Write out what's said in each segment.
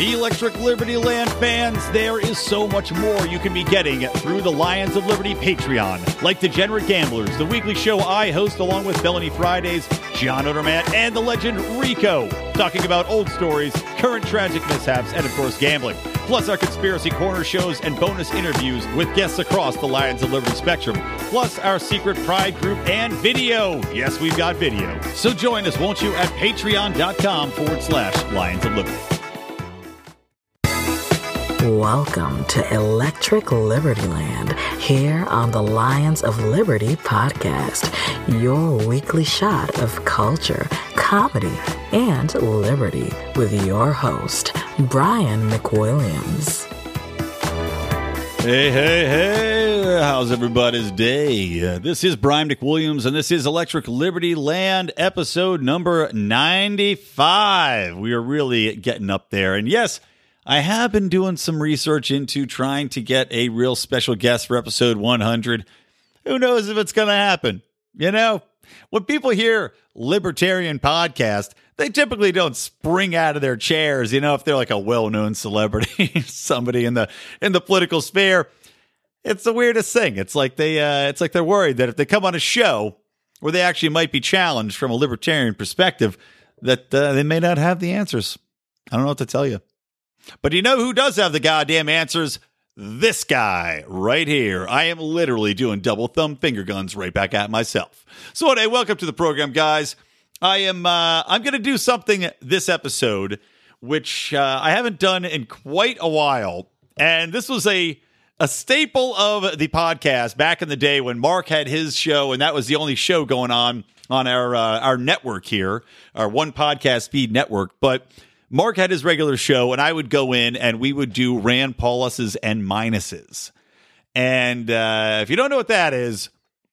Electric Liberty Land fans, there is so much more you can be getting through the Lions of Liberty Patreon, like Degenerate Gamblers, the weekly show I host along with Felony Fridays, John Odermatt, and the legend Rico, talking about old stories, current tragic mishaps, and of course, gambling. Plus, our conspiracy corner shows and bonus interviews with guests across the Lions of Liberty spectrum. Plus, our secret pride group and video. Yes, we've got video. So join us, won't you, at patreon.com forward slash Lions of Liberty. Welcome to Electric Liberty Land here on the Lions of Liberty podcast, your weekly shot of culture, comedy, and liberty with your host, Brian McWilliams. Hey, hey, hey, how's everybody's day? Uh, this is Brian McWilliams, and this is Electric Liberty Land episode number 95. We are really getting up there. And yes, I have been doing some research into trying to get a real special guest for episode 100. Who knows if it's going to happen? You know, when people hear libertarian podcast, they typically don't spring out of their chairs, you know, if they're like a well-known celebrity, somebody in the in the political sphere. It's the weirdest thing. It's like they uh it's like they're worried that if they come on a show where they actually might be challenged from a libertarian perspective that uh, they may not have the answers. I don't know what to tell you. But you know who does have the goddamn answers? This guy right here. I am literally doing double thumb finger guns right back at myself. So, anyway, welcome to the program, guys. I am uh, I'm going to do something this episode which uh, I haven't done in quite a while, and this was a a staple of the podcast back in the day when Mark had his show, and that was the only show going on on our uh, our network here, our one podcast feed network, but Mark had his regular show, and I would go in and we would do Rand Pauluses and minuses. And uh, if you don't know what that is,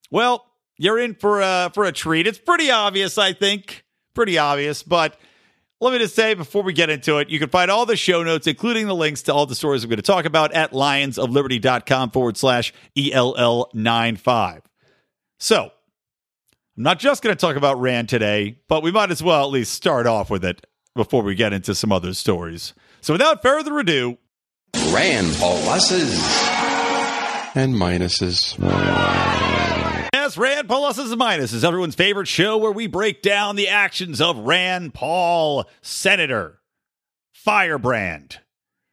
well, you're in for a, for a treat. It's pretty obvious, I think. Pretty obvious. But let me just say before we get into it, you can find all the show notes, including the links to all the stories I'm going to talk about at lionsofliberty.com forward slash ELL95. So, I'm not just going to talk about Rand today, but we might as well at least start off with it before we get into some other stories. So without further ado, Rand pluses and minuses. Yes, Rand Paul pluses and minuses, everyone's favorite show where we break down the actions of Rand Paul, Senator, Firebrand,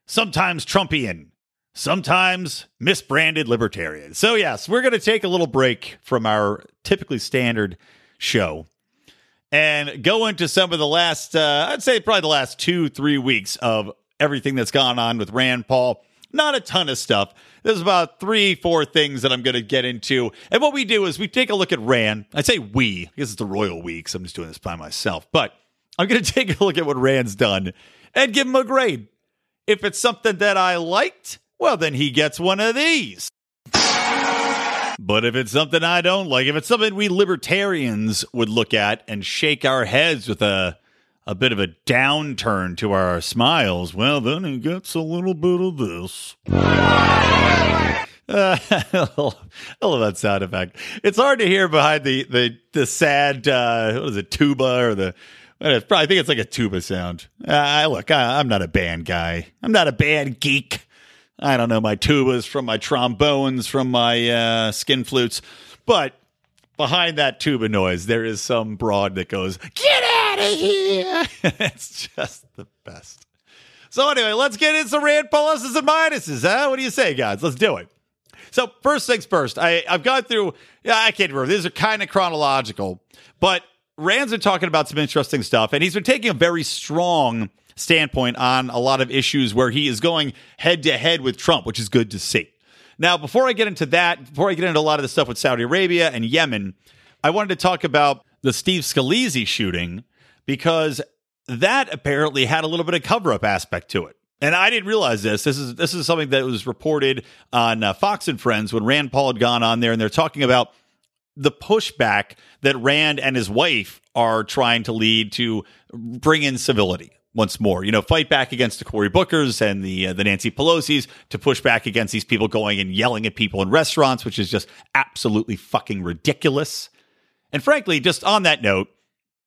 sometimes Trumpian, sometimes misbranded libertarian. So yes, we're going to take a little break from our typically standard show and go into some of the last, uh, I'd say probably the last two, three weeks of everything that's gone on with Rand Paul. Not a ton of stuff. There's about three, four things that I'm going to get into. And what we do is we take a look at Rand. I say we, because it's the royal week, so I'm just doing this by myself. But I'm going to take a look at what Rand's done and give him a grade. If it's something that I liked, well, then he gets one of these. But if it's something I don't like, if it's something we libertarians would look at and shake our heads with a a bit of a downturn to our smiles, well, then it gets a little bit of this. Uh, I love that sound effect. It's hard to hear behind the the the sad uh, what is it tuba or the probably I think it's like a tuba sound. Uh, look, I, I'm not a band guy. I'm not a band geek. I don't know, my tubas, from my trombones, from my uh, skin flutes. But behind that tuba noise, there is some broad that goes, Get out of here! it's just the best. So, anyway, let's get into Rand pluses and minuses. Huh? What do you say, guys? Let's do it. So, first things first, I, I've gone through, yeah, I can't remember. These are kind of chronological, but Rand's been talking about some interesting stuff, and he's been taking a very strong standpoint on a lot of issues where he is going head to head with Trump, which is good to see. Now, before I get into that, before I get into a lot of the stuff with Saudi Arabia and Yemen, I wanted to talk about the Steve Scalise shooting because that apparently had a little bit of cover up aspect to it. And I didn't realize this. This is this is something that was reported on uh, Fox and Friends when Rand Paul had gone on there, and they're talking about the pushback that Rand and his wife are trying to lead to bring in civility once more. You know, fight back against the Cory Bookers and the uh, the Nancy Pelosi's to push back against these people going and yelling at people in restaurants, which is just absolutely fucking ridiculous. And frankly, just on that note,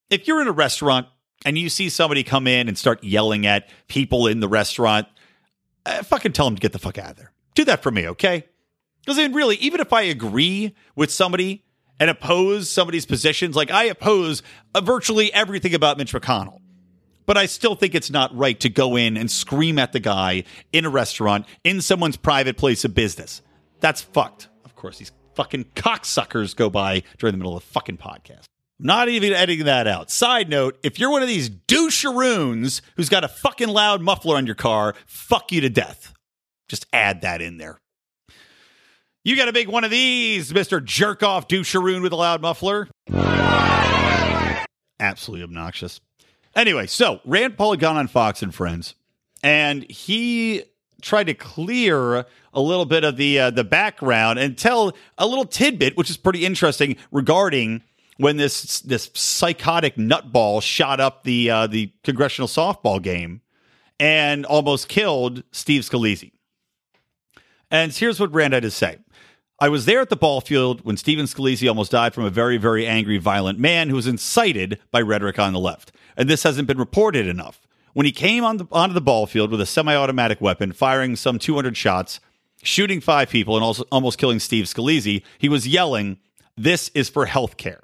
if you're in a restaurant and you see somebody come in and start yelling at people in the restaurant, uh, fucking tell them to get the fuck out of there. Do that for me, okay? Because then, really, even if I agree with somebody and oppose somebody's positions, like I oppose uh, virtually everything about Mitch McConnell, but I still think it's not right to go in and scream at the guy in a restaurant in someone's private place of business. That's fucked. Of course, these fucking cocksuckers go by during the middle of the fucking podcast. Not even editing that out. Side note, if you're one of these doucheroons who's got a fucking loud muffler on your car, fuck you to death. Just add that in there. You got a big one of these, Mr. Jerk Off doucheroon with a loud muffler. Absolutely obnoxious. Anyway, so Rand Paul had gone on Fox and Friends, and he tried to clear a little bit of the uh, the background and tell a little tidbit, which is pretty interesting regarding when this this psychotic nutball shot up the uh, the congressional softball game and almost killed Steve Scalise. And here's what Rand had to say. I was there at the ball field when Stephen Scalise almost died from a very, very angry, violent man who was incited by rhetoric on the left. And this hasn't been reported enough. When he came on the, onto the ball field with a semi automatic weapon, firing some 200 shots, shooting five people, and also almost killing Steve Scalise, he was yelling, This is for health care.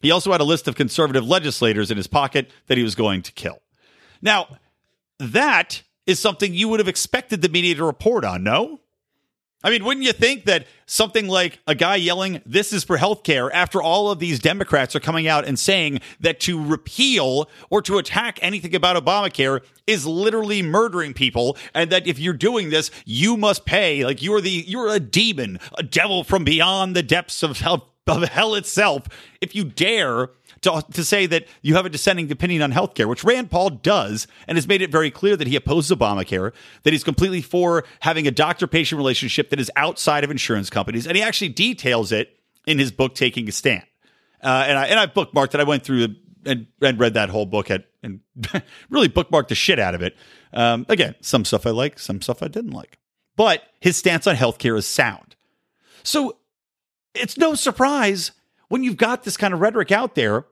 He also had a list of conservative legislators in his pocket that he was going to kill. Now, that is something you would have expected the media to report on, no? I mean, wouldn't you think that something like a guy yelling, This is for healthcare, after all of these Democrats are coming out and saying that to repeal or to attack anything about Obamacare is literally murdering people, and that if you're doing this, you must pay. Like you're the you're a demon, a devil from beyond the depths of hell, of hell itself. If you dare to, to say that you have a dissenting opinion on healthcare, which Rand Paul does, and has made it very clear that he opposes Obamacare, that he's completely for having a doctor patient relationship that is outside of insurance companies. And he actually details it in his book, Taking a Stand. Uh, and I and I bookmarked it. I went through and, and read that whole book at, and really bookmarked the shit out of it. Um, again, some stuff I like, some stuff I didn't like. But his stance on healthcare is sound. So it's no surprise when you've got this kind of rhetoric out there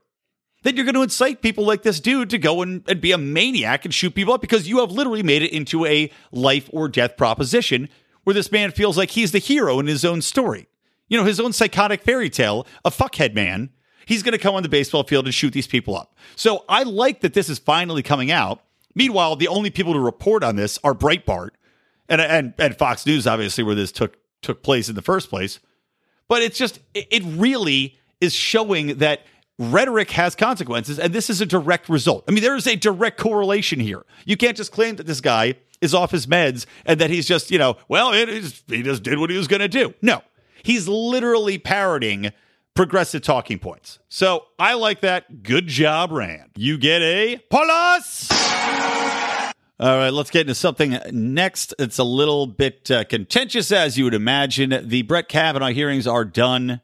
then you're going to incite people like this dude to go and, and be a maniac and shoot people up because you have literally made it into a life or death proposition where this man feels like he's the hero in his own story. You know, his own psychotic fairy tale, a fuckhead man. He's going to come on the baseball field and shoot these people up. So I like that this is finally coming out. Meanwhile, the only people to report on this are Breitbart and, and, and Fox News, obviously, where this took took place in the first place. But it's just, it really is showing that rhetoric has consequences, and this is a direct result. I mean, there is a direct correlation here. You can't just claim that this guy is off his meds and that he's just, you know, well, is, he just did what he was going to do. No, he's literally parroting progressive talking points. So I like that. Good job, Rand. You get a plus. All right, let's get into something next. It's a little bit uh, contentious, as you would imagine. The Brett Kavanaugh hearings are done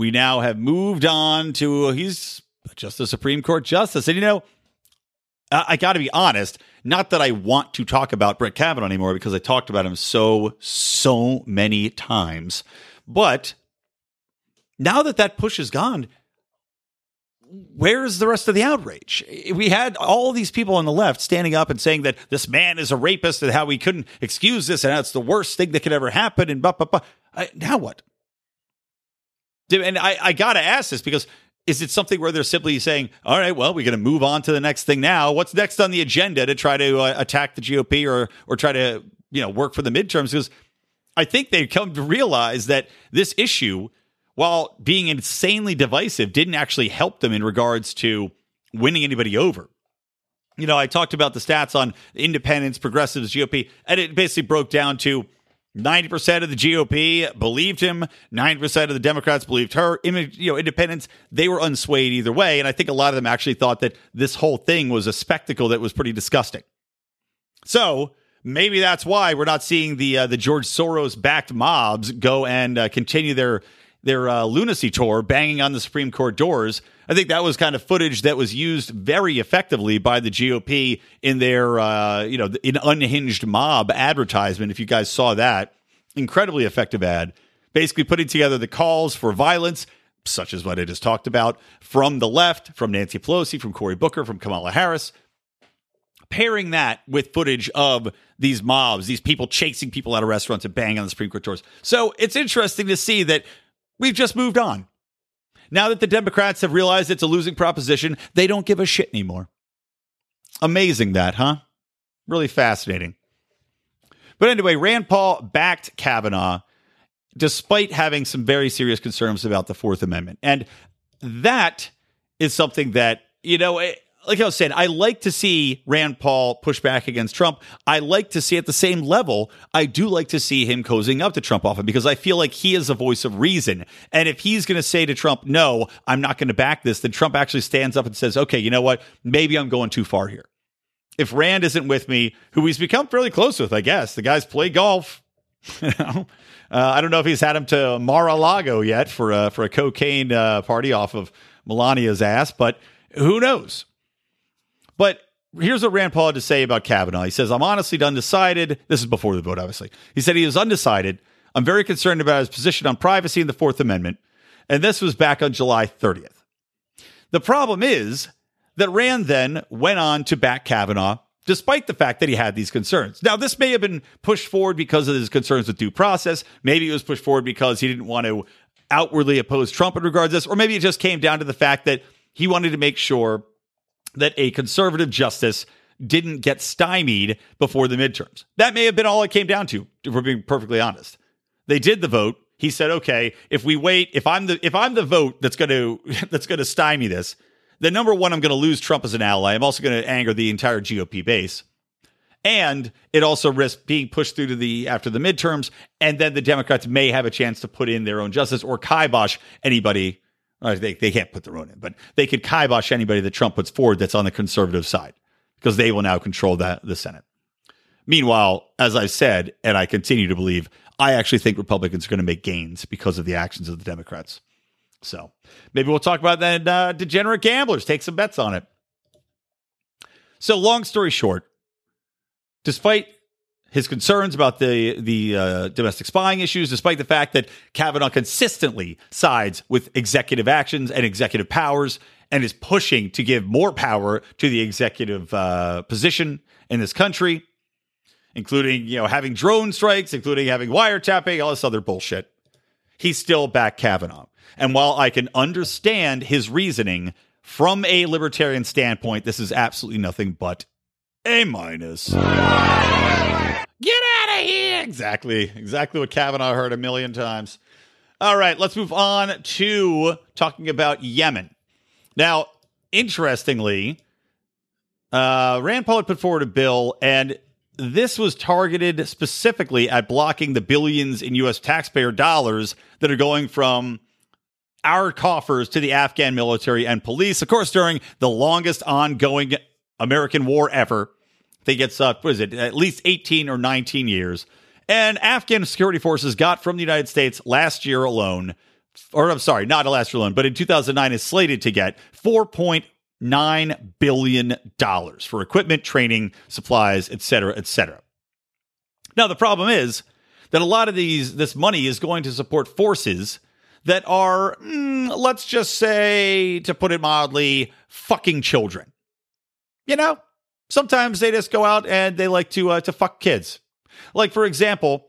we now have moved on to he's just a Supreme Court justice. And you know, I, I got to be honest, not that I want to talk about Brett Kavanaugh anymore because I talked about him so, so many times. But now that that push is gone, where's the rest of the outrage? We had all these people on the left standing up and saying that this man is a rapist and how we couldn't excuse this and that's the worst thing that could ever happen. And blah, blah, blah. now what? And I, I got to ask this because is it something where they're simply saying, all right, well, we're going to move on to the next thing now? What's next on the agenda to try to uh, attack the GOP or, or try to, you know, work for the midterms? Because I think they've come to realize that this issue, while being insanely divisive, didn't actually help them in regards to winning anybody over. You know, I talked about the stats on independents, progressives, GOP, and it basically broke down to 90% of the GOP believed him. 90% of the Democrats believed her. You know, independents, they were unswayed either way. And I think a lot of them actually thought that this whole thing was a spectacle that was pretty disgusting. So maybe that's why we're not seeing the uh, the George Soros backed mobs go and uh, continue their their uh, lunacy tour, banging on the Supreme Court doors. I think that was kind of footage that was used very effectively by the GOP in their, uh, you know, in unhinged mob advertisement. If you guys saw that, incredibly effective ad, basically putting together the calls for violence, such as what I just talked about, from the left, from Nancy Pelosi, from Cory Booker, from Kamala Harris, pairing that with footage of these mobs, these people chasing people out of restaurants and banging on the Supreme Court doors. So it's interesting to see that we've just moved on. Now that the Democrats have realized it's a losing proposition, they don't give a shit anymore. Amazing that, huh? Really fascinating. But anyway, Rand Paul backed Kavanaugh despite having some very serious concerns about the Fourth Amendment. And that is something that, you know, eh, like I was saying, I like to see Rand Paul push back against Trump. I like to see at the same level, I do like to see him cozying up to Trump often because I feel like he is a voice of reason. And if he's going to say to Trump, no, I'm not going to back this, then Trump actually stands up and says, okay, you know what? Maybe I'm going too far here. If Rand isn't with me, who he's become fairly close with, I guess, the guys play golf. Uh, I don't know if he's had him to Mar-a-Lago yet for a, for a cocaine uh, party off of Melania's ass, but who knows? But here's what Rand Paul had to say about Kavanaugh. He says, I'm honestly undecided. This is before the vote, obviously. He said he was undecided. I'm very concerned about his position on privacy and the Fourth Amendment. And this was back on July 30th. The problem is that Rand then went on to back Kavanaugh despite the fact that he had these concerns. Now, this may have been pushed forward because of his concerns with due process. Maybe it was pushed forward because he didn't want to outwardly oppose Trump in regards to this, or maybe it just came down to the fact that he wanted to make sure that a conservative justice didn't get stymied before the midterms. That may have been all it came down to, if we're being perfectly honest. They did the vote. He said, "Okay, if we wait, if I'm the if I'm the vote that's to that's to stymie this, then number one, I'm to lose Trump as an ally. I'm also to anger the entire GOP base." And it also risks being pushed through to the after the midterms, and then the Democrats may have a chance to put in their own justice or kibosh anybody they, they can't put their own in, but they could kibosh anybody that Trump puts forward that's on the conservative side because they will now control that the Senate. Meanwhile, as I said, and I continue to believe, I actually think Republicans are going to make gains because of the actions of the Democrats. So maybe we'll talk about that. Uh, degenerate gamblers take some bets on it. So, long story short, despite his concerns about the the uh, domestic spying issues, despite the fact that Kavanaugh consistently sides with executive actions and executive powers, and is pushing to give more power to the executive uh, position in this country, including you know having drone strikes, including having wiretapping, all this other bullshit. He's still back Kavanaugh, and while I can understand his reasoning from a libertarian standpoint, this is absolutely nothing but a minus. Get out of here. Exactly. Exactly what Kavanaugh heard a million times. All right, let's move on to talking about Yemen. Now, interestingly, uh, Rand Paul had put forward a bill, and this was targeted specifically at blocking the billions in U.S. taxpayer dollars that are going from our coffers to the Afghan military and police, of course, during the longest ongoing American war ever Think it's uh, what is it? At least 18 or 19 years. And Afghan security forces got from the United States last year alone, or I'm sorry, not last year alone, but in 2009 is slated to get 4.9 billion dollars for equipment, training, supplies, etc., cetera, et cetera. Now the problem is that a lot of these this money is going to support forces that are, mm, let's just say, to put it mildly, fucking children. You know, sometimes they just go out and they like to uh, to fuck kids. Like for example,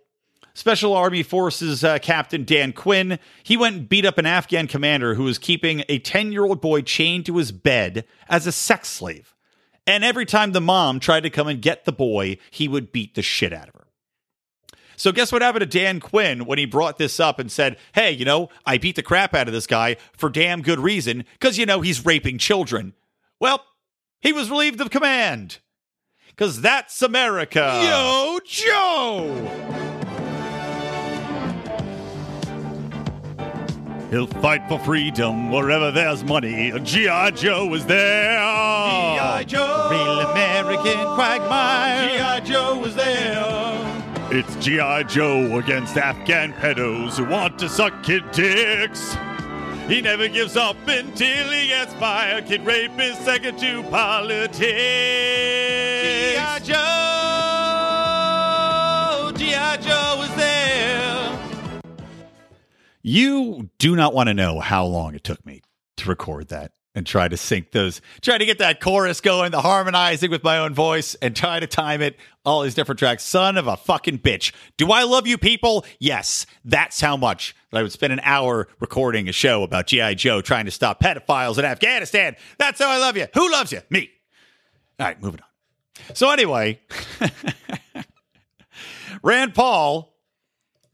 Special Army Forces uh, Captain Dan Quinn, he went and beat up an Afghan commander who was keeping a 10-year-old boy chained to his bed as a sex slave. And every time the mom tried to come and get the boy, he would beat the shit out of her. So guess what happened to Dan Quinn when he brought this up and said, "Hey, you know, I beat the crap out of this guy for damn good reason because you know he's raping children." Well, he was relieved of command. Because that's America. Yo, Joe! He'll fight for freedom wherever there's money. G.I. Joe is there. G.I. Joe! Real American quagmire. G.I. Joe is there. It's G.I. Joe against Afghan pedos who want to suck kid dicks. He never gives up until he gets fired. Kid rape is second to politics. G.I. Joe! G.I. Joe is there. You do not want to know how long it took me to record that and try to sync those, try to get that chorus going, the harmonizing with my own voice, and try to time it, all these different tracks. Son of a fucking bitch. Do I love you people? Yes. That's how much that I would spend an hour recording a show about G.I. Joe trying to stop pedophiles in Afghanistan. That's how I love you. Who loves you? Me. All right, moving on. So, anyway, Rand Paul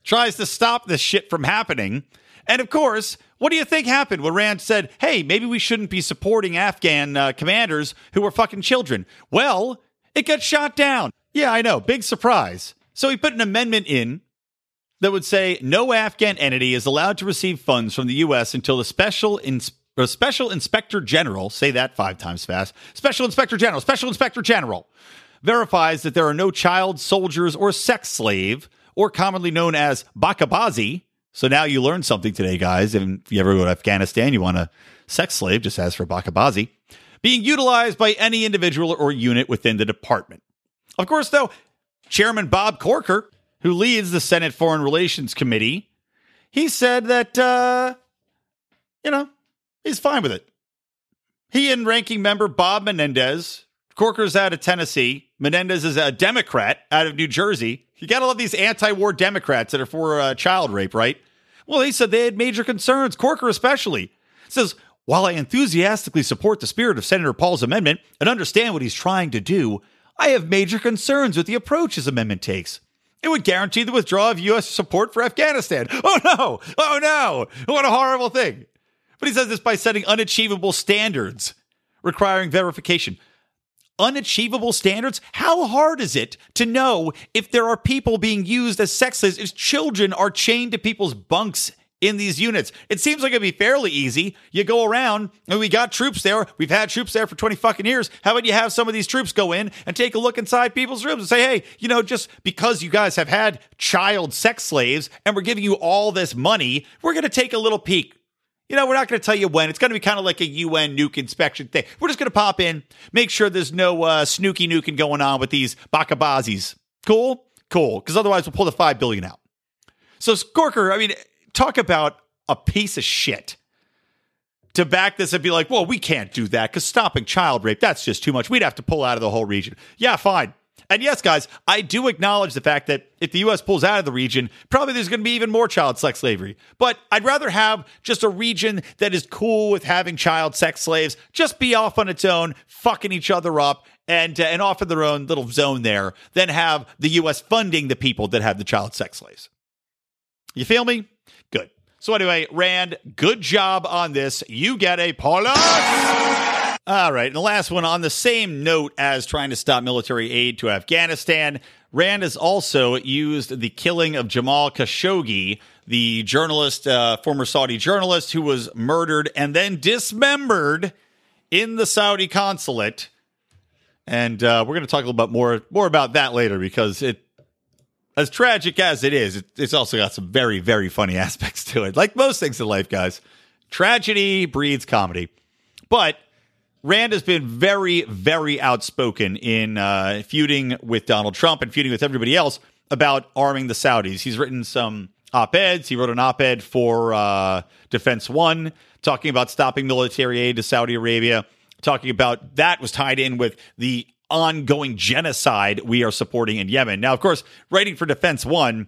tries to stop this shit from happening. And of course, what do you think happened when Rand said, hey, maybe we shouldn't be supporting Afghan uh, commanders who were fucking children? Well, it got shot down. Yeah, I know. Big surprise. So he put an amendment in that would say no Afghan entity is allowed to receive funds from the U.S. until the special special inspector general, say that five times fast, special inspector general, special inspector general, verifies that there are no child soldiers or sex slave, or commonly known as bakabazi. So now you learned something today, guys. If you ever go to Afghanistan, you want a sex slave, just as for bakabazi, being utilized by any individual or unit within the department. Of course, though, Chairman Bob Corker, who leads the Senate Foreign Relations Committee, he said that, uh, you know, he's fine with it. He and ranking member Bob Menendez, Corker's out of Tennessee, Menendez is a Democrat out of New Jersey. You got to love these anti war Democrats that are for uh, child rape, right? Well, he said they had major concerns, Corker especially. Says, while I enthusiastically support the spirit of Senator Paul's amendment and understand what he's trying to do, I have major concerns with the approach his amendment takes. It would guarantee the withdrawal of U.S. support for Afghanistan. Oh no! Oh no! What a horrible thing. But he says this by setting unachievable standards requiring verification. Unachievable standards? How hard is it to know if there are people being used as sex slaves, if children are chained to people's bunks in these units? It seems like it'd be fairly easy. You go around and we got troops there. We've had troops there for 20 fucking years. How about you have some of these troops go in and take a look inside people's rooms and say, hey, you know, just because you guys have had child sex slaves and we're giving you all this money, we're going to take a little peek. You know, we're not going to tell you when. It's going to be kind of like a UN nuke inspection thing. We're just going to pop in, make sure there's no uh, snooky nuking going on with these bakabazis. Cool? Cool. Because otherwise, we'll pull the five billion out. So, Skorker, I mean, talk about a piece of shit to back this and be like, well, we can't do that because stopping child rape, that's just too much. We'd have to pull out of the whole region. Yeah, fine. And yes, guys, I do acknowledge the fact that if the U.S. pulls out of the region, probably there's going to be even more child sex slavery. But I'd rather have just a region that is cool with having child sex slaves just be off on its own, fucking each other up, and uh, and off in their own little zone there, than have the U.S. funding the people that have the child sex slaves. You feel me? Good. So anyway, Rand, good job on this. You get a plus. All right. And the last one on the same note as trying to stop military aid to Afghanistan, Rand has also used the killing of Jamal Khashoggi, the journalist, uh, former Saudi journalist who was murdered and then dismembered in the Saudi consulate. And uh, we're going to talk a little bit more more about that later because it, as tragic as it is, it, it's also got some very very funny aspects to it. Like most things in life, guys, tragedy breeds comedy. But Rand has been very, very outspoken in uh, feuding with Donald Trump and feuding with everybody else about arming the Saudis. He's written some op eds. He wrote an op ed for uh, Defense One talking about stopping military aid to Saudi Arabia, talking about that was tied in with the ongoing genocide we are supporting in Yemen. Now, of course, writing for Defense One,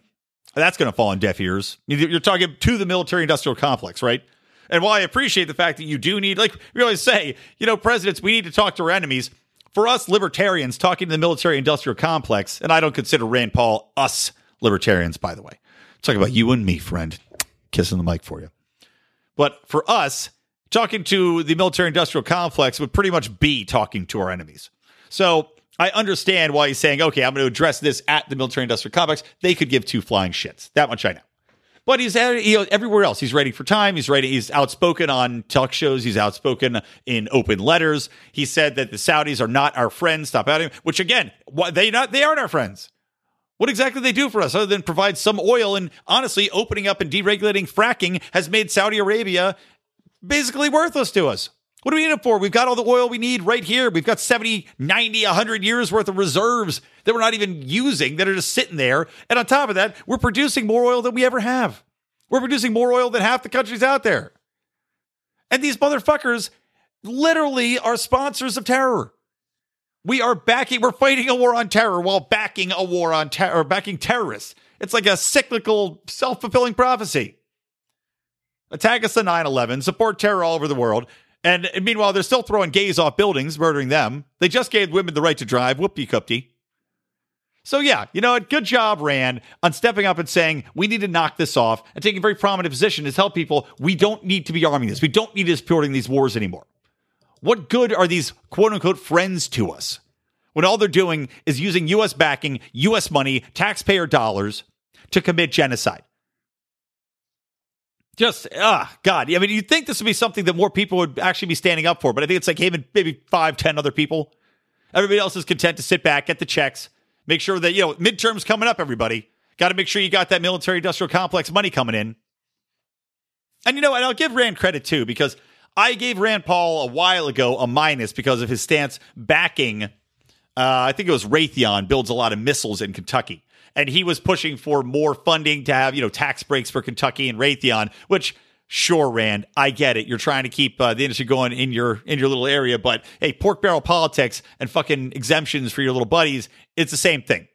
that's going to fall on deaf ears. You're talking to the military industrial complex, right? And while I appreciate the fact that you do need, like we always say, you know, presidents, we need to talk to our enemies. For us libertarians, talking to the military industrial complex, and I don't consider Rand Paul us libertarians, by the way. Talk about you and me, friend. Kissing the mic for you. But for us, talking to the military industrial complex would pretty much be talking to our enemies. So I understand why he's saying, okay, I'm going to address this at the military industrial complex. They could give two flying shits. That much I know. But he's everywhere else. He's writing for Time. He's writing. He's outspoken on talk shows. He's outspoken in open letters. He said that the Saudis are not our friends. Stop him. Which again, they not they aren't our friends. What exactly they do for us other than provide some oil? And honestly, opening up and deregulating fracking has made Saudi Arabia basically worthless to us. What do we need it for? We've got all the oil we need right here. We've got 70, 90, 100 years worth of reserves that we're not even using that are just sitting there. And on top of that, we're producing more oil than we ever have. We're producing more oil than half the countries out there. And these motherfuckers literally are sponsors of terror. We are backing, we're fighting a war on terror while backing a war on terror, backing terrorists. It's like a cyclical, self fulfilling prophecy. Attack us on 9 11, support terror all over the world. And meanwhile, they're still throwing gays off buildings, murdering them. They just gave women the right to drive. Whoopty cupty. So, yeah, you know what? Good job, Rand, on stepping up and saying, we need to knock this off and taking a very prominent position to tell people we don't need to be arming this. We don't need to be supporting these wars anymore. What good are these quote unquote friends to us when all they're doing is using U.S. backing, U.S. money, taxpayer dollars to commit genocide? Just, ah, God. I mean, you'd think this would be something that more people would actually be standing up for, but I think it's like even maybe five, ten other people. Everybody else is content to sit back, get the checks, make sure that, you know, midterms coming up, everybody. Got to make sure you got that military industrial complex money coming in. And, you know, and I'll give Rand credit too, because I gave Rand Paul a while ago a minus because of his stance backing, uh, I think it was Raytheon builds a lot of missiles in Kentucky and he was pushing for more funding to have you know tax breaks for Kentucky and Raytheon, which sure, Rand, I get it. You're trying to keep uh, the industry going in your in your little area, but hey, pork barrel politics and fucking exemptions for your little buddies, it's the same thing.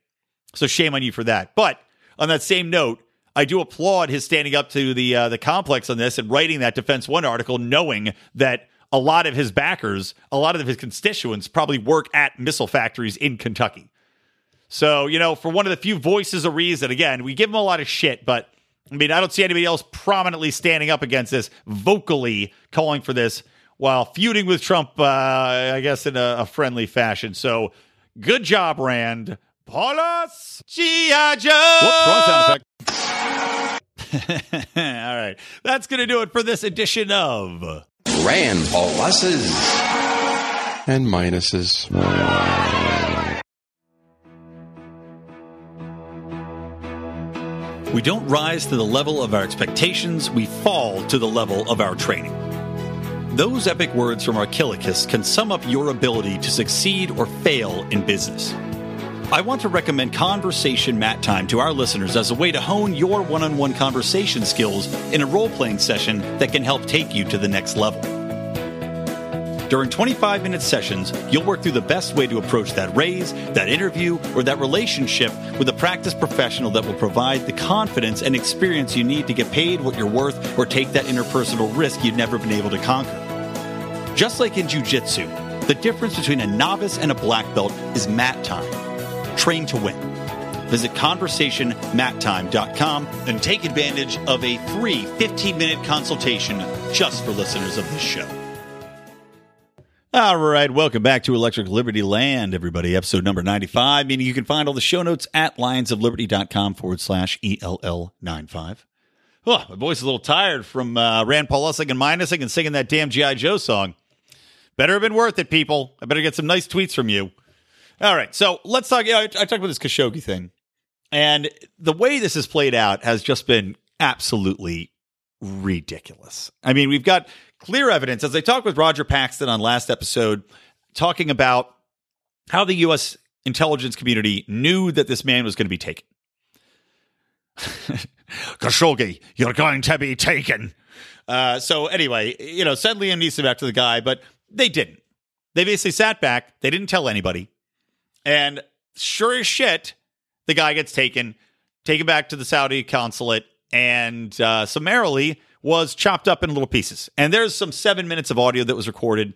So shame on you for that. But on that same note, I do applaud his standing up to the uh, the complex on this and writing that Defense One article, knowing that a lot of his backers, a lot of his constituents, probably work at missile factories in Kentucky. So, you know, for one of the few voices of reason, again, we give him a lot of shit, but I mean, I don't see anybody else prominently standing up against this, vocally calling for this while feuding with Trump, uh, I guess, in a, a friendly fashion. So, good job, Rand. Paulus G.I. Joe. Whoops, wrong sound effect. All right. That's going to do it for this edition of Rand Pauluses and minuses. We don't rise to the level of our expectations, we fall to the level of our training. Those epic words from Archilochus can sum up your ability to succeed or fail in business. I want to recommend Conversation Mat Time to our listeners as a way to hone your one on one conversation skills in a role playing session that can help take you to the next level. During 25 minute sessions, you'll work through the best way to approach that raise, that interview, or that relationship with a practice professional that will provide the confidence and experience you need to get paid what you're worth or take that interpersonal risk you've never been able to conquer. Just like in jujitsu, the difference between a novice and a black belt is mat time. Train to win. Visit conversationmattime.com and take advantage of a free 15 minute consultation just for listeners of this show. All right, welcome back to Electric Liberty Land, everybody. Episode number 95, meaning you can find all the show notes at lionsofliberty.com forward slash ELL95. Oh, my voice is a little tired from uh, Rand Paulussing and minusing and singing that damn G.I. Joe song. Better have been worth it, people. I better get some nice tweets from you. All right, so let's talk. You know, I, I talked about this Khashoggi thing, and the way this has played out has just been absolutely ridiculous. I mean, we've got clear evidence, as I talked with Roger Paxton on last episode, talking about how the U.S. intelligence community knew that this man was going to be taken. Khashoggi, you're going to be taken. Uh, so anyway, you know, send Liam Neeson back to the guy, but they didn't. They basically sat back. They didn't tell anybody. And sure as shit, the guy gets taken, taken back to the Saudi consulate, and uh, summarily was chopped up in little pieces. And there's some seven minutes of audio that was recorded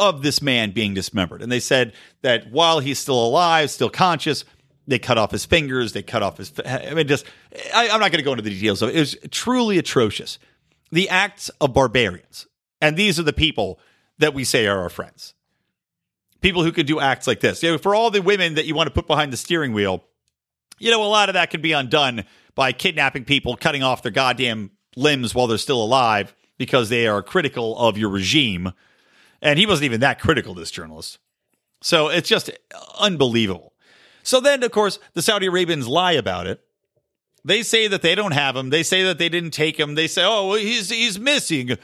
of this man being dismembered. And they said that while he's still alive, still conscious, they cut off his fingers, they cut off his. I mean, just I, I'm not going to go into the details of it. It was truly atrocious. The acts of barbarians, and these are the people that we say are our friends. People who could do acts like this. You know, for all the women that you want to put behind the steering wheel, you know, a lot of that can be undone by kidnapping people, cutting off their goddamn limbs while they're still alive because they are critical of your regime. And he wasn't even that critical, this journalist. So it's just unbelievable. So then, of course, the Saudi Arabians lie about it. They say that they don't have him. They say that they didn't take him. They say, oh, he's he's missing.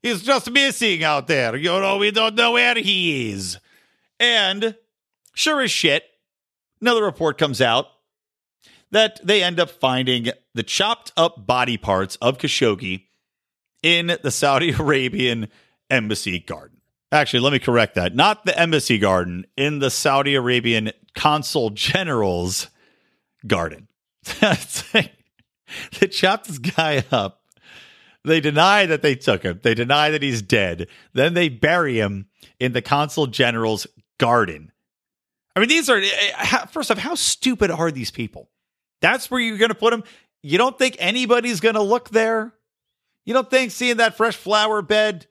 He's just missing out there. You know, we don't know where he is. And sure as shit, another report comes out that they end up finding the chopped up body parts of Khashoggi in the Saudi Arabian embassy garden. Actually, let me correct that. Not the embassy garden, in the Saudi Arabian consul general's garden. they chopped this guy up. They deny that they took him. They deny that he's dead. Then they bury him in the consul general's garden. I mean, these are, eh, eh, first off, how stupid are these people? That's where you're going to put him. You don't think anybody's going to look there? You don't think seeing that fresh flower bed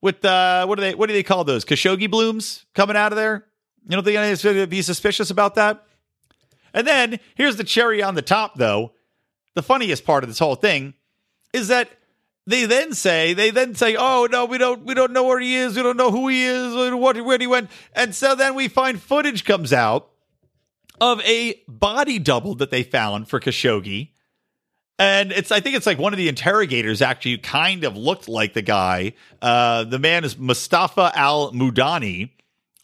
with uh, what do they what do they call those Khashoggi blooms coming out of there? You don't think anybody's going to be suspicious about that? And then here's the cherry on the top, though. The funniest part of this whole thing is that they then say they then say, "Oh no, we don't we don't know where he is. We don't know who he is. What where he went." And so then we find footage comes out of a body double that they found for Khashoggi. And it's, I think it's like one of the interrogators actually kind of looked like the guy. Uh, the man is Mustafa Al Madani,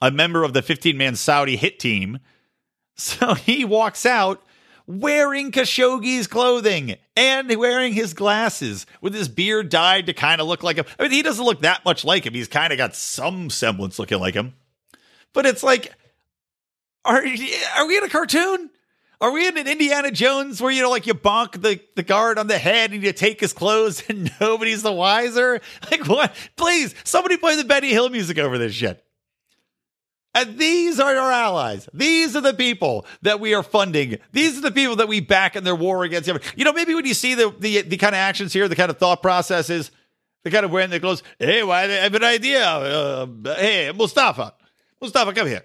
a member of the 15 man Saudi hit team. So he walks out wearing Khashoggi's clothing and wearing his glasses with his beard dyed to kind of look like him. I mean, he doesn't look that much like him. He's kind of got some semblance looking like him. But it's like, are, are we in a cartoon? Are we in an Indiana Jones where you know, like you bonk the, the guard on the head and you take his clothes and nobody's the wiser? Like what? Please, somebody play the Benny Hill music over this shit. And these are our allies. These are the people that we are funding. These are the people that we back in their war against. You know, maybe when you see the the, the kind of actions here, the kind of thought processes, the kind of wearing their clothes. Hey, why? I have an idea. Uh, hey, Mustafa, Mustafa, come here.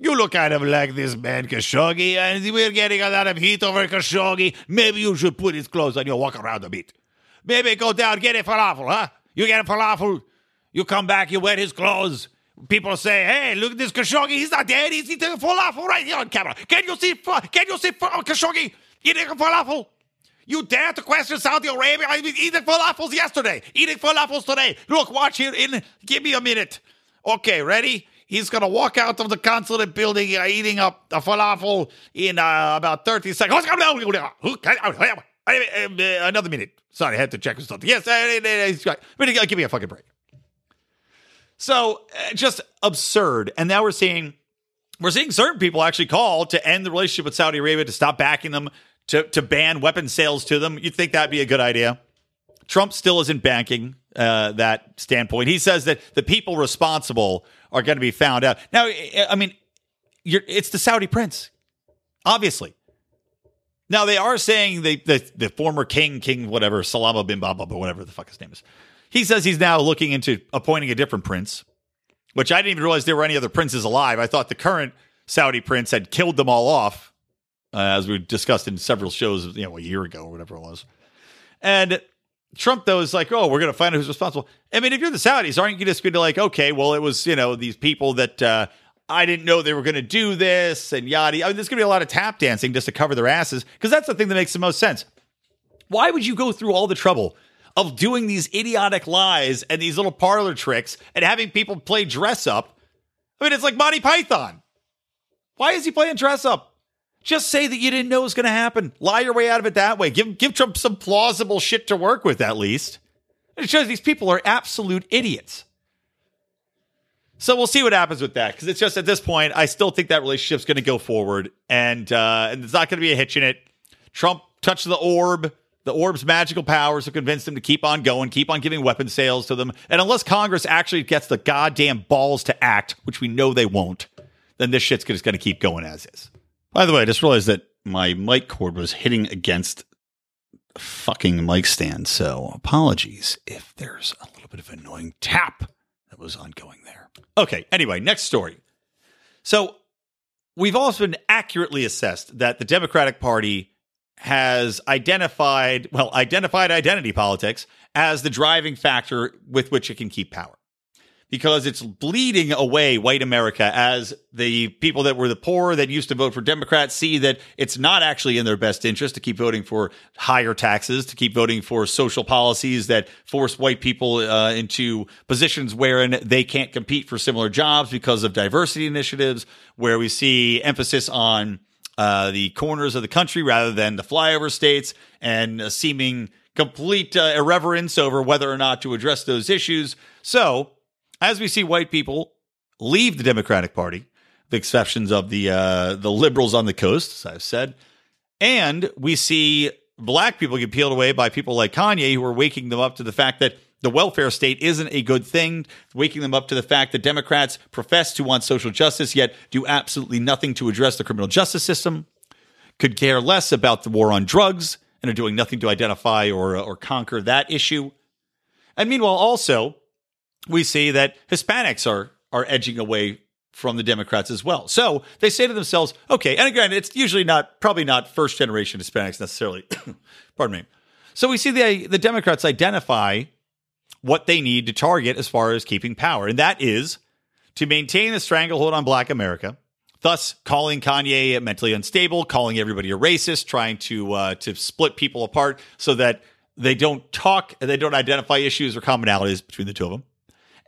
You look kind of like this man Khashoggi, and we're getting a lot of heat over Khashoggi. Maybe you should put his clothes on you walk around a bit. Maybe go down, get a falafel, huh? You get a falafel, you come back, you wear his clothes. People say, "Hey, look at this Khashoggi. He's not dead. He's eating a falafel right here on camera. Can you see? Can you see oh, Khashoggi eating a falafel? You dare to question Saudi Arabia? I was eating falafels yesterday. Eating falafels today. Look, watch here. In give me a minute. Okay, ready? He's going to walk out of the consulate building uh, eating up a falafel in uh, about 30 seconds. Another minute. Sorry, I had to check something. Yes, uh, give me a fucking break. So uh, just absurd. And now we're seeing we're seeing certain people actually call to end the relationship with Saudi Arabia, to stop backing them, to to ban weapon sales to them. You'd think that'd be a good idea. Trump still isn't banking uh, that standpoint. He says that the people responsible are going to be found out. Now, I mean, it's the Saudi prince, obviously. Now they are saying the the, the former king, king whatever, Salama bin Baba, but whatever the fuck his name is. He says he's now looking into appointing a different prince, which I didn't even realize there were any other princes alive. I thought the current Saudi prince had killed them all off, uh, as we discussed in several shows, you know, a year ago or whatever it was. And Trump, though, is like, oh, we're going to find out who's responsible. I mean, if you're the Saudis, aren't you just going to like, okay, well, it was, you know, these people that uh, I didn't know they were going to do this and yada. I mean, there's going to be a lot of tap dancing just to cover their asses because that's the thing that makes the most sense. Why would you go through all the trouble of doing these idiotic lies and these little parlor tricks and having people play dress up? I mean, it's like Monty Python. Why is he playing dress up? Just say that you didn't know it was going to happen. Lie your way out of it that way. Give give Trump some plausible shit to work with at least. It shows these people are absolute idiots. So we'll see what happens with that because it's just at this point, I still think that relationship's going to go forward, and uh, and there's not going to be a hitch in it. Trump touched the orb. The orb's magical powers have convinced him to keep on going, keep on giving weapon sales to them. And unless Congress actually gets the goddamn balls to act, which we know they won't, then this shit's just going to keep going as is. By the way, I just realized that my mic cord was hitting against fucking mic stand. So apologies if there's a little bit of annoying tap that was ongoing there. Okay. Anyway, next story. So we've also been accurately assessed that the Democratic Party has identified, well, identified identity politics as the driving factor with which it can keep power because it's bleeding away white America as the people that were the poor that used to vote for Democrats see that it's not actually in their best interest to keep voting for higher taxes, to keep voting for social policies that force white people uh, into positions wherein they can't compete for similar jobs because of diversity initiatives, where we see emphasis on uh, the corners of the country rather than the flyover states, and a seeming complete uh, irreverence over whether or not to address those issues. So, as we see white people leave the Democratic Party, the exceptions of the uh, the liberals on the coast, as I've said, and we see black people get peeled away by people like Kanye who are waking them up to the fact that the welfare state isn't a good thing, waking them up to the fact that Democrats profess to want social justice, yet do absolutely nothing to address the criminal justice system, could care less about the war on drugs, and are doing nothing to identify or, or conquer that issue. And meanwhile, also, we see that Hispanics are, are edging away from the Democrats as well. So they say to themselves, okay, and again, it's usually not, probably not first generation Hispanics necessarily. Pardon me. So we see the, the Democrats identify what they need to target as far as keeping power, and that is to maintain the stranglehold on Black America, thus calling Kanye mentally unstable, calling everybody a racist, trying to uh, to split people apart so that they don't talk, and they don't identify issues or commonalities between the two of them.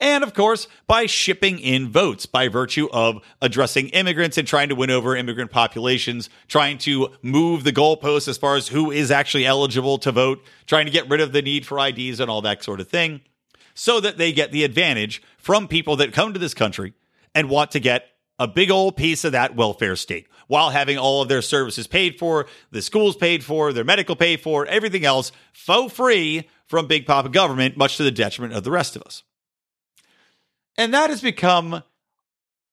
And of course, by shipping in votes by virtue of addressing immigrants and trying to win over immigrant populations, trying to move the goalposts as far as who is actually eligible to vote, trying to get rid of the need for IDs and all that sort of thing, so that they get the advantage from people that come to this country and want to get a big old piece of that welfare state while having all of their services paid for, the schools paid for, their medical paid for, everything else faux free from Big Papa government, much to the detriment of the rest of us. And that has become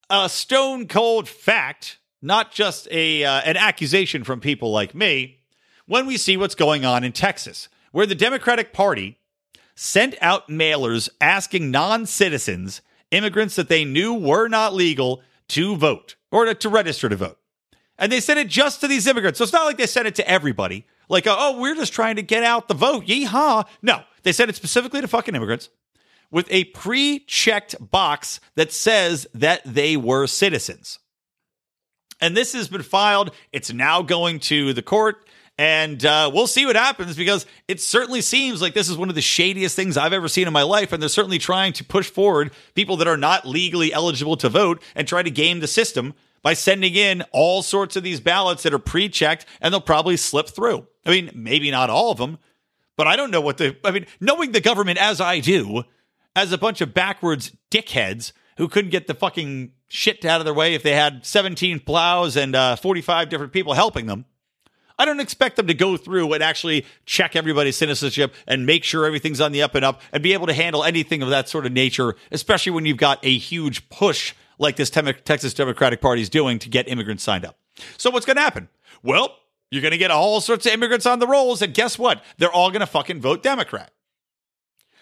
a stone cold fact, not just a uh, an accusation from people like me, when we see what's going on in Texas, where the Democratic Party sent out mailers asking non-citizens, immigrants that they knew were not legal to vote or to, to register to vote. And they sent it just to these immigrants. So it's not like they sent it to everybody. Like, oh, we're just trying to get out the vote. Yeehaw. No, they sent it specifically to fucking immigrants with a pre checked box that says that they were citizens. And this has been filed. It's now going to the court. And uh, we'll see what happens because it certainly seems like this is one of the shadiest things I've ever seen in my life. And they're certainly trying to push forward people that are not legally eligible to vote and try to game the system by sending in all sorts of these ballots that are pre checked and they'll probably slip through. I mean, maybe not all of them, but I don't know what the, I mean, knowing the government as I do, as a bunch of backwards dickheads who couldn't get the fucking shit out of their way if they had 17 plows and uh, 45 different people helping them. I don't expect them to go through and actually check everybody's citizenship and make sure everything's on the up and up and be able to handle anything of that sort of nature, especially when you've got a huge push like this Texas Democratic Party is doing to get immigrants signed up. So what's going to happen? Well, you're going to get all sorts of immigrants on the rolls, and guess what? They're all going to fucking vote Democrat.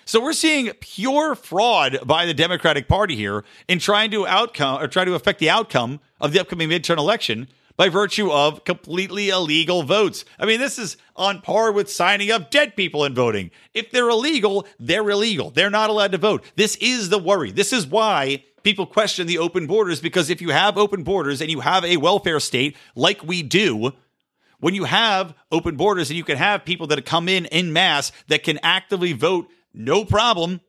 So we're seeing pure fraud by the Democratic Party here in trying to outcome or try to affect the outcome of the upcoming midterm election by virtue of completely illegal votes. I mean, this is on par with signing up dead people and voting. If they're illegal, they're illegal. They're not allowed to vote. This is the worry. This is why people question the open borders because if you have open borders and you have a welfare state like we do, when you have open borders and you can have people that come in in mass that can actively vote no problem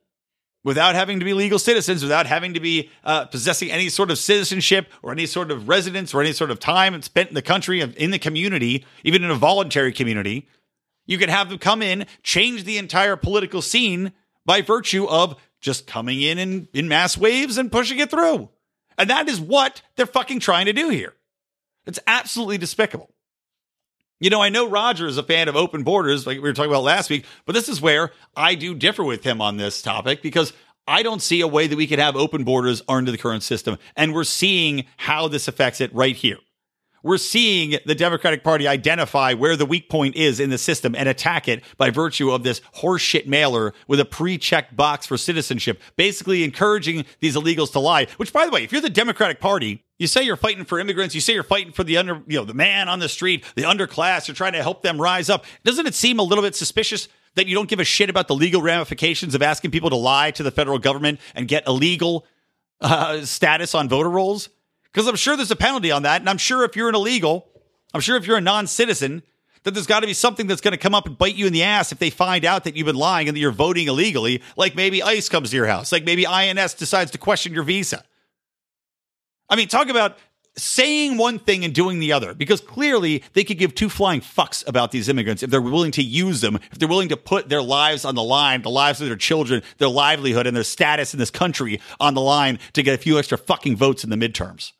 without having to be legal citizens, without having to be uh, possessing any sort of citizenship or any sort of residence or any sort of time spent in the country, in the community, even in a voluntary community. You can have them come in, change the entire political scene by virtue of just coming in, in in mass waves and pushing it through. And that is what they're fucking trying to do here. It's absolutely despicable. You know, I know Roger is a fan of open borders, like we were talking about last week, but this is where I do differ with him on this topic because I don't see a way that we could have open borders under the current system. And we're seeing how this affects it right here. We're seeing the Democratic Party identify where the weak point is in the system and attack it by virtue of this horseshit mailer with a pre-checked box for citizenship, basically encouraging these illegals to lie. Which, by the way, if you're the Democratic Party, you say you're fighting for immigrants, you say you're fighting for the under, you know, the man on the street, the underclass, you're trying to help them rise up. Doesn't it seem a little bit suspicious that you don't give a shit about the legal ramifications of asking people to lie to the federal government and get illegal uh, status on voter rolls? Because I'm sure there's a penalty on that. And I'm sure if you're an illegal, I'm sure if you're a non citizen, that there's got to be something that's going to come up and bite you in the ass if they find out that you've been lying and that you're voting illegally. Like maybe ICE comes to your house, like maybe INS decides to question your visa. I mean, talk about saying one thing and doing the other because clearly they could give two flying fucks about these immigrants if they're willing to use them, if they're willing to put their lives on the line, the lives of their children, their livelihood, and their status in this country on the line to get a few extra fucking votes in the midterms.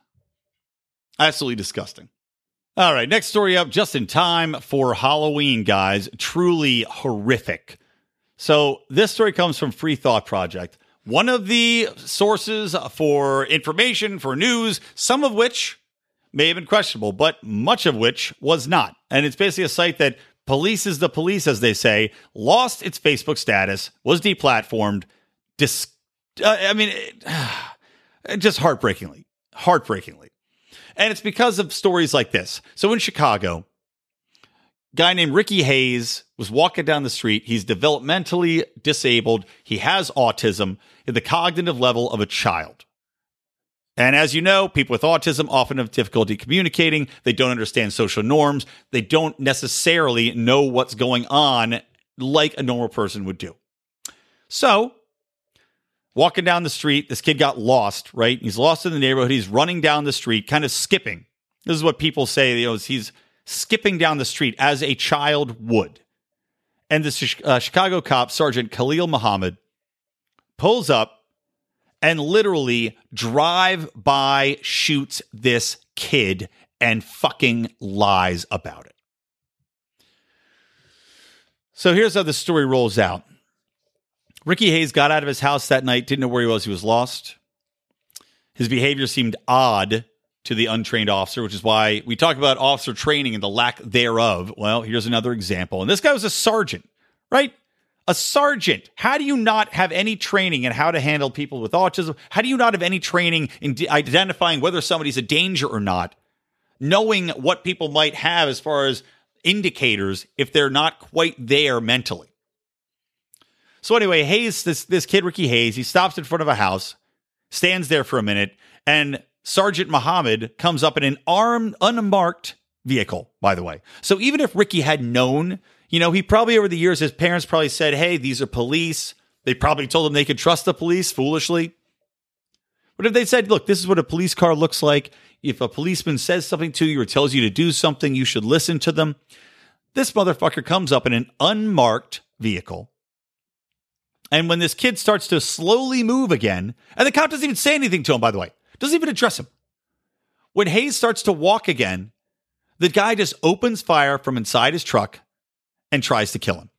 Absolutely disgusting. All right, next story up just in time for Halloween, guys. Truly horrific. So, this story comes from Free Thought Project one of the sources for information, for news, some of which may have been questionable, but much of which was not. And it's basically a site that polices the police, as they say, lost its Facebook status, was deplatformed. Dis- uh, I mean, it, just heartbreakingly, heartbreakingly. And it's because of stories like this. So in Chicago, guy named Ricky Hayes was walking down the street. He's developmentally disabled. He has autism at the cognitive level of a child. And as you know, people with autism often have difficulty communicating. They don't understand social norms. They don't necessarily know what's going on like a normal person would do. So, walking down the street, this kid got lost, right? He's lost in the neighborhood. He's running down the street, kind of skipping. This is what people say, you know, he's skipping down the street as a child would. And the uh, Chicago cop, Sergeant Khalil Muhammad, pulls up and literally drive by shoots this kid and fucking lies about it. So here's how the story rolls out. Ricky Hayes got out of his house that night, didn't know where he was, he was lost. His behavior seemed odd to the untrained officer, which is why we talk about officer training and the lack thereof. Well, here's another example. And this guy was a sergeant, right? A sergeant. How do you not have any training in how to handle people with autism? How do you not have any training in identifying whether somebody's a danger or not? Knowing what people might have as far as indicators if they're not quite there mentally. So anyway, Hayes, this this kid Ricky Hayes, he stops in front of a house, stands there for a minute, and Sergeant Muhammad comes up in an armed, unmarked vehicle, by the way. So even if Ricky had known, you know, he probably over the years, his parents probably said, hey, these are police. They probably told him they could trust the police foolishly. But if they said, look, this is what a police car looks like. If a policeman says something to you or tells you to do something, you should listen to them. This motherfucker comes up in an unmarked vehicle. And when this kid starts to slowly move again, and the cop doesn't even say anything to him, by the way, doesn't even address him. When Hayes starts to walk again, the guy just opens fire from inside his truck and tries to kill him.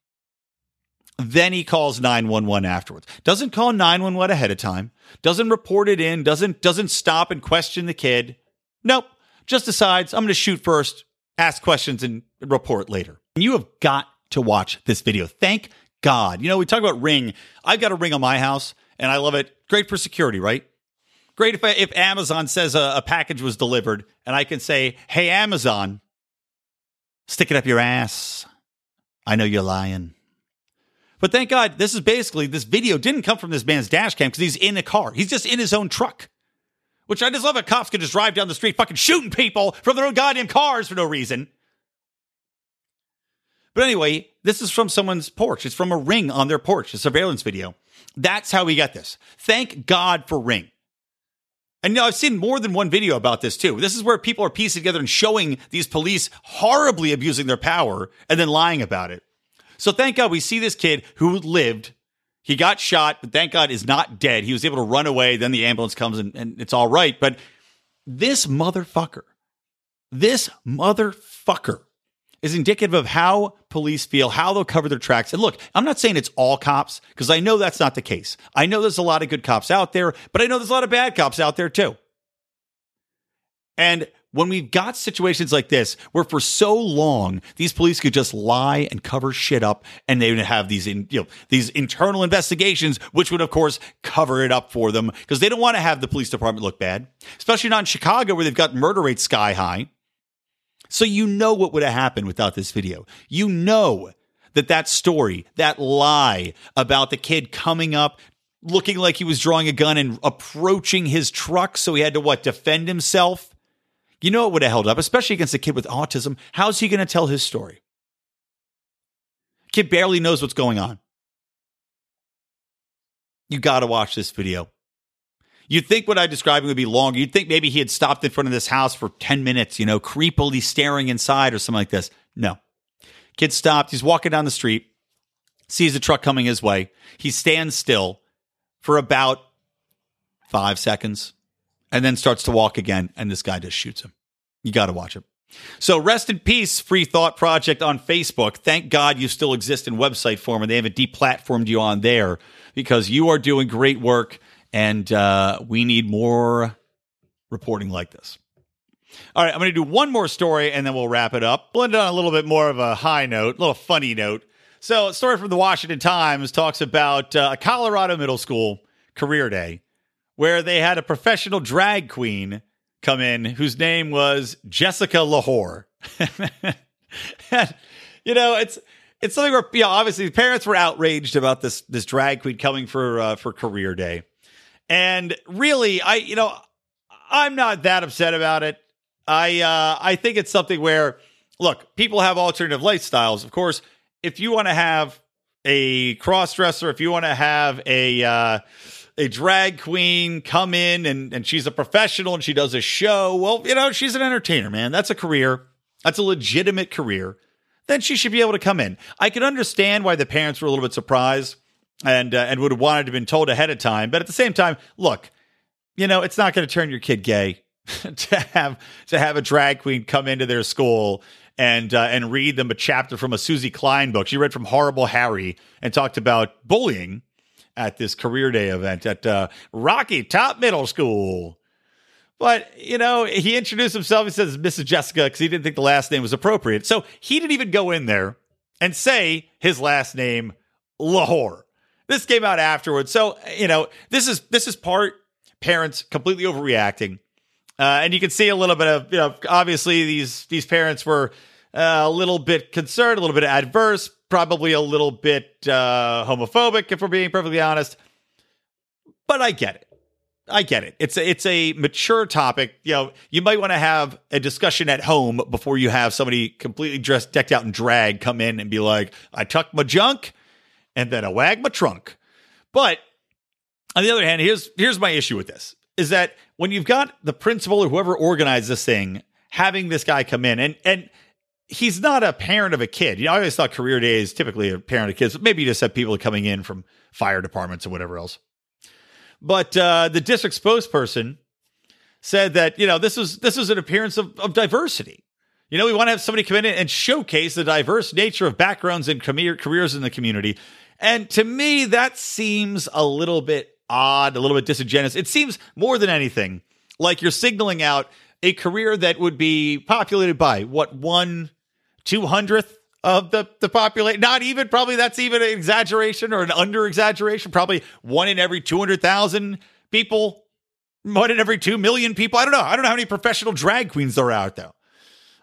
Then he calls 911 afterwards. Doesn't call 911 ahead of time, doesn't report it in, doesn't doesn't stop and question the kid. Nope. Just decides I'm going to shoot first, ask questions and report later. And you have got to watch this video. Thank God. You know, we talk about Ring. I've got a Ring on my house and I love it. Great for security, right? Great if, if Amazon says a, a package was delivered and I can say, hey, Amazon, stick it up your ass. I know you're lying. But thank God, this is basically this video didn't come from this man's dash cam because he's in a car. He's just in his own truck. Which I just love that cops can just drive down the street fucking shooting people from their own goddamn cars for no reason. But anyway, this is from someone's porch. It's from a ring on their porch, a surveillance video. That's how we got this. Thank God for Ring. And you know, I've seen more than one video about this too. This is where people are piecing together and showing these police horribly abusing their power and then lying about it. So thank God we see this kid who lived. He got shot, but thank God is not dead. He was able to run away. Then the ambulance comes and, and it's all right. But this motherfucker, this motherfucker is indicative of how police feel, how they'll cover their tracks. And look, I'm not saying it's all cops because I know that's not the case. I know there's a lot of good cops out there, but I know there's a lot of bad cops out there too. And when we've got situations like this where for so long these police could just lie and cover shit up and they would have these in, you know these internal investigations which would of course cover it up for them because they don't want to have the police department look bad especially not in Chicago where they've got murder rates sky high so you know what would have happened without this video. You know that that story, that lie about the kid coming up looking like he was drawing a gun and approaching his truck so he had to what defend himself. You know it would have held up, especially against a kid with autism. How's he going to tell his story? Kid barely knows what's going on. You got to watch this video. You'd think what I described would be longer. You'd think maybe he had stopped in front of this house for 10 minutes, you know, creepily staring inside or something like this. No. Kid stopped. He's walking down the street, sees a truck coming his way. He stands still for about five seconds and then starts to walk again. And this guy just shoots him. You got to watch it. So rest in peace, Free Thought Project on Facebook. Thank God you still exist in website form and they haven't deplatformed you on there because you are doing great work and uh, we need more reporting like this. All right, I'm going to do one more story and then we'll wrap it up. Blend it on a little bit more of a high note, a little funny note. So, a story from the Washington Times talks about uh, a Colorado middle school career day where they had a professional drag queen come in whose name was Jessica L'Whor. you know, it's it's something where you know, obviously the parents were outraged about this this drag queen coming for uh, for career day. And really, I you know, I'm not that upset about it. I uh, I think it's something where look, people have alternative lifestyles. Of course, if you want to have a cross dresser, if you want to have a uh, a drag queen come in and, and she's a professional and she does a show, well, you know, she's an entertainer, man. That's a career. That's a legitimate career. Then she should be able to come in. I can understand why the parents were a little bit surprised and uh, and would have wanted to have been told ahead of time. But at the same time, look, you know, it's not going to turn your kid gay to have to have a drag queen come into their school and uh, and read them a chapter from a Suzy Kline book. She read from Horrible Harry and talked about bullying at this career day event at uh, Rocky Top Middle School. But, you know, he introduced himself. He says Mrs. Jessica because he didn't think the last name was appropriate. So he didn't even go in there and say his last name, L'Whor. This came out afterwards. So, you know, this is this is part parents completely overreacting. Uh, and you can see a little bit of, you know, obviously these these parents were uh, a little bit concerned, a little bit adverse, probably a little bit uh, homophobic, if we're being perfectly honest. But I get it. I get it. It's a, it's a mature topic. You know, you might want to have a discussion at home before you have somebody completely dressed, decked out in drag come in and be like, "I tuck my junk, and then I wag my trunk." But on the other hand, here's here's my issue with this: is that when you've got the principal or whoever organized this thing having this guy come in and and he's not a parent of a kid. You know, I always thought career day is typically a parent of kids, but maybe you just have people coming in from fire departments or whatever else. But uh, the district spokesperson said that you know this was this was an appearance of, of diversity. You know, we want to have somebody come in and showcase the diverse nature of backgrounds and careers in the community. And to me, that seems a little bit odd, a little bit disingenuous. It seems more than anything like you're signaling out a career that would be populated by what one two hundredth of the the population. Not even probably that's even an exaggeration or an under exaggeration. Probably one in every two hundred thousand people, one in every two million people. I don't know. I don't know how many professional drag queens there are out there.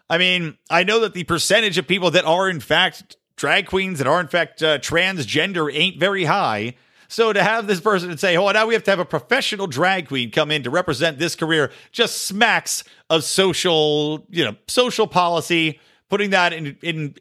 I mean, I know that the percentage of people that are in fact drag queens that are in fact uh, transgender ain't very high. So to have this person to say, "Oh, now we have to have a professional drag queen come in to represent this career," just smacks of social, you know, social policy, putting that in in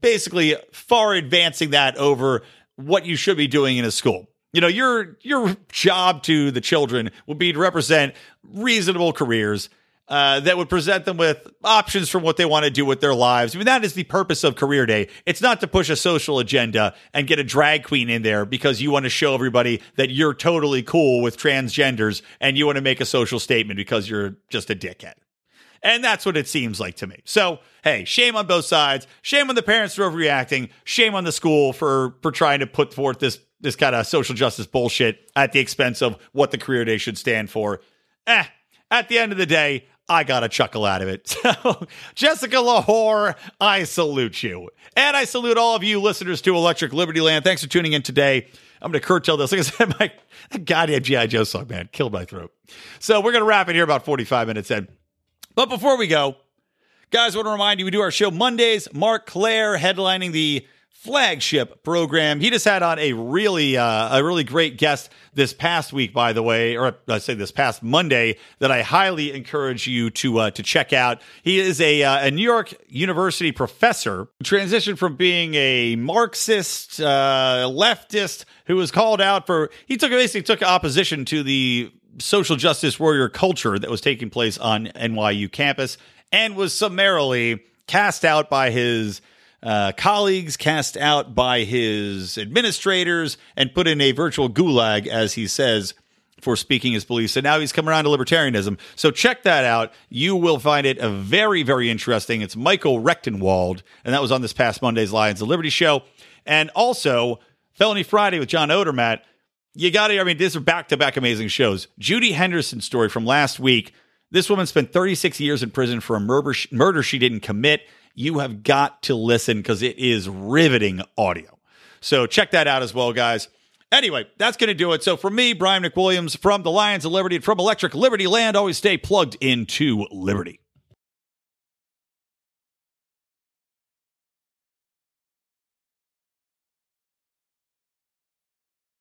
basically far advancing that over what you should be doing in a school. You know, your your job to the children would be to represent reasonable careers uh, that would present them with options from what they want to do with their lives. I mean, that is the purpose of Career Day. It's not to push a social agenda and get a drag queen in there because you want to show everybody that you're totally cool with transgenders and you want to make a social statement because you're just a dickhead. And that's what it seems like to me. So, hey, shame on both sides. Shame on the parents for overreacting. Shame on the school for for trying to put forth this this kind of social justice bullshit at the expense of what the career day should stand for. Eh, at the end of the day, I got a chuckle out of it. So, Jessica L'Whor, I salute you. And I salute all of you listeners to Electric Liberty Land. Thanks for tuning in today. I'm going to curtail this. Like I said, my goddamn G.I. Joe song, man, killed my throat. So, we're going to wrap it here about 45 minutes in. But before we go, guys, I want to remind you we do our show Mondays. Marc Clair headlining the flagship program. He just had on a really uh, a really great guest this past week, by the way, or I say this past Monday that I highly encourage you to uh, to check out. He is a uh, a New York University professor, transitioned from being a Marxist uh, leftist who was called out for he took basically took opposition to the social justice warrior culture that was taking place on NYU campus and was summarily cast out by his uh, colleagues, cast out by his administrators, and put in a virtual gulag, as he says, for speaking his beliefs. And now he's come around to libertarianism. So check that out. You will find it a very, very interesting. It's Michael Rectenwald, and that was on this past Monday's Lions of Liberty show. And also Felony Friday with John Odermatt. You got to, I mean, these are back to back amazing shows. Judy Henderson's story from last week. This woman spent 36 years in prison for a murder, murder she didn't commit. You have got to listen because it is riveting audio. So check that out as well, guys. Anyway, that's going to do it. So for me, Brian McWilliams from the Lions of Liberty and from Electric Liberty Land, always stay plugged into Liberty.